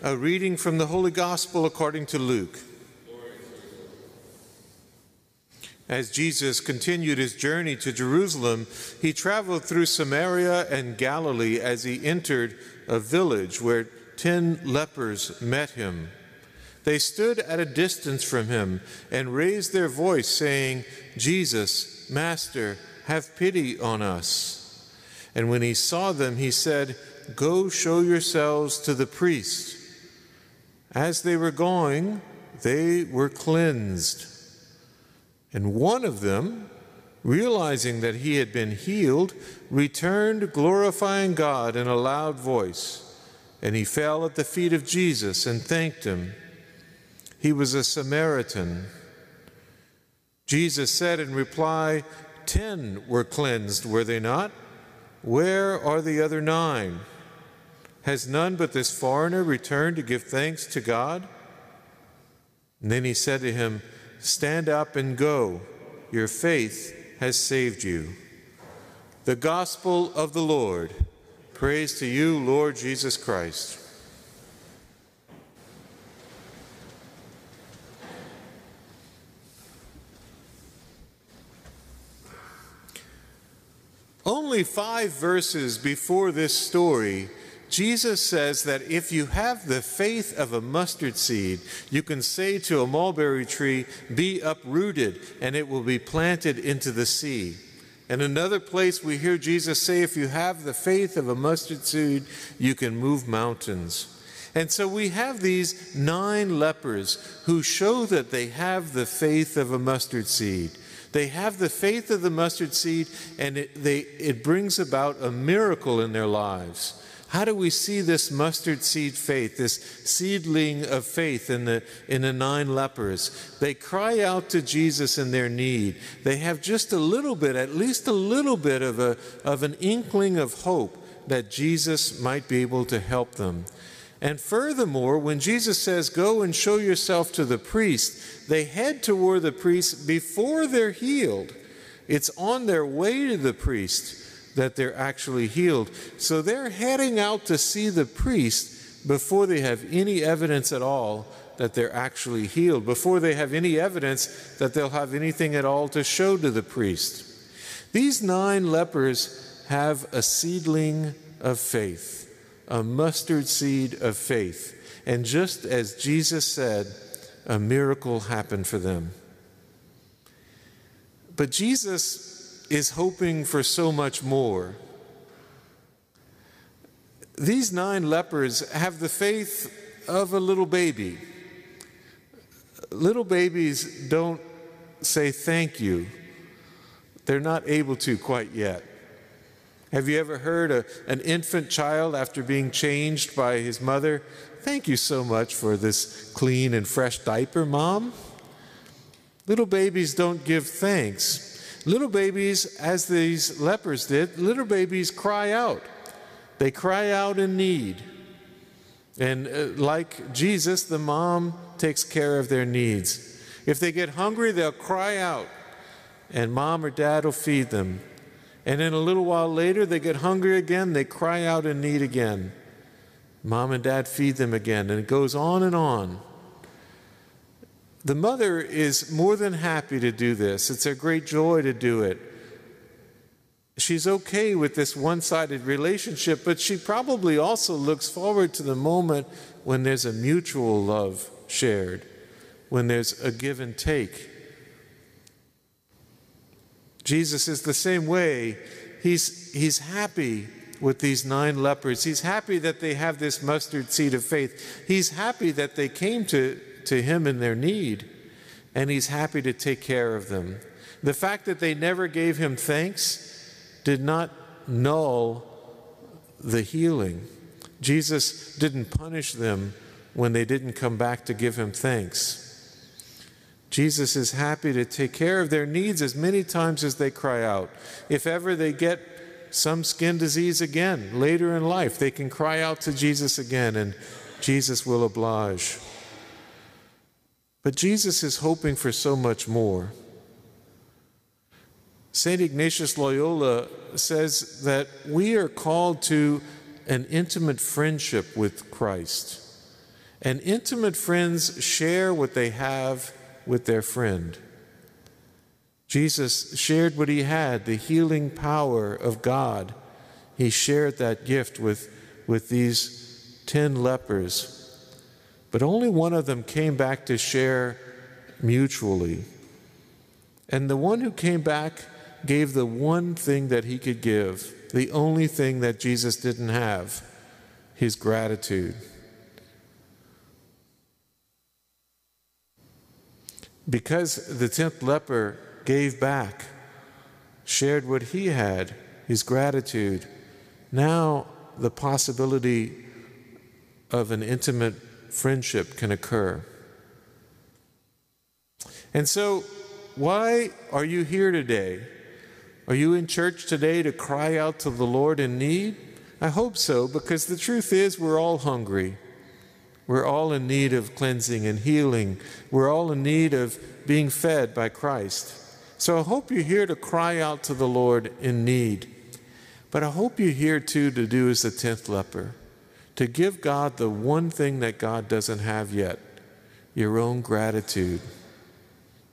A reading from the Holy Gospel according to Luke. As Jesus continued his journey to Jerusalem, he traveled through Samaria and Galilee as he entered a village where ten lepers met him. They stood at a distance from him and raised their voice, saying, Jesus, Master, have pity on us. And when he saw them, he said, Go show yourselves to the priest. As they were going, they were cleansed. And one of them, realizing that he had been healed, returned glorifying God in a loud voice. And he fell at the feet of Jesus and thanked him. He was a Samaritan. Jesus said in reply, Ten were cleansed, were they not? Where are the other nine? Has none but this foreigner returned to give thanks to God? And then he said to him, Stand up and go. Your faith has saved you. The gospel of the Lord. Praise to you, Lord Jesus Christ. Only five verses before this story, Jesus says that if you have the faith of a mustard seed, you can say to a mulberry tree, Be uprooted, and it will be planted into the sea. And another place we hear Jesus say, If you have the faith of a mustard seed, you can move mountains. And so we have these nine lepers who show that they have the faith of a mustard seed. They have the faith of the mustard seed, and it, they, it brings about a miracle in their lives. How do we see this mustard seed faith, this seedling of faith in the, in the nine lepers? They cry out to Jesus in their need. They have just a little bit, at least a little bit of, a, of an inkling of hope that Jesus might be able to help them. And furthermore, when Jesus says, Go and show yourself to the priest, they head toward the priest before they're healed. It's on their way to the priest that they're actually healed. So they're heading out to see the priest before they have any evidence at all that they're actually healed, before they have any evidence that they'll have anything at all to show to the priest. These nine lepers have a seedling of faith a mustard seed of faith. And just as Jesus said, a miracle happened for them. But Jesus is hoping for so much more. These nine lepers have the faith of a little baby. Little babies don't say thank you, they're not able to quite yet. Have you ever heard a, an infant child after being changed by his mother? Thank you so much for this clean and fresh diaper, Mom. Little babies don't give thanks. Little babies, as these lepers did, little babies cry out. They cry out in need. And uh, like Jesus, the mom takes care of their needs. If they get hungry, they'll cry out, and mom or dad will feed them. And then a little while later, they get hungry again, they cry out in need again. Mom and dad feed them again, and it goes on and on. The mother is more than happy to do this. It's a great joy to do it. She's okay with this one sided relationship, but she probably also looks forward to the moment when there's a mutual love shared, when there's a give and take. Jesus is the same way. He's, he's happy with these nine lepers. He's happy that they have this mustard seed of faith. He's happy that they came to, to him in their need, and he's happy to take care of them. The fact that they never gave him thanks did not null the healing. Jesus didn't punish them when they didn't come back to give him thanks. Jesus is happy to take care of their needs as many times as they cry out. If ever they get some skin disease again later in life, they can cry out to Jesus again and Jesus will oblige. But Jesus is hoping for so much more. St. Ignatius Loyola says that we are called to an intimate friendship with Christ. And intimate friends share what they have with their friend. Jesus shared what he had, the healing power of God. He shared that gift with, with these 10 lepers. But only one of them came back to share mutually. And the one who came back gave the one thing that he could give, the only thing that Jesus didn't have his gratitude. Because the tenth leper gave back, shared what he had, his gratitude, now the possibility of an intimate friendship can occur. And so, why are you here today? Are you in church today to cry out to the Lord in need? I hope so, because the truth is we're all hungry. We're all in need of cleansing and healing. We're all in need of being fed by Christ. So I hope you're here to cry out to the Lord in need. But I hope you're here too to do as the tenth leper, to give God the one thing that God doesn't have yet your own gratitude.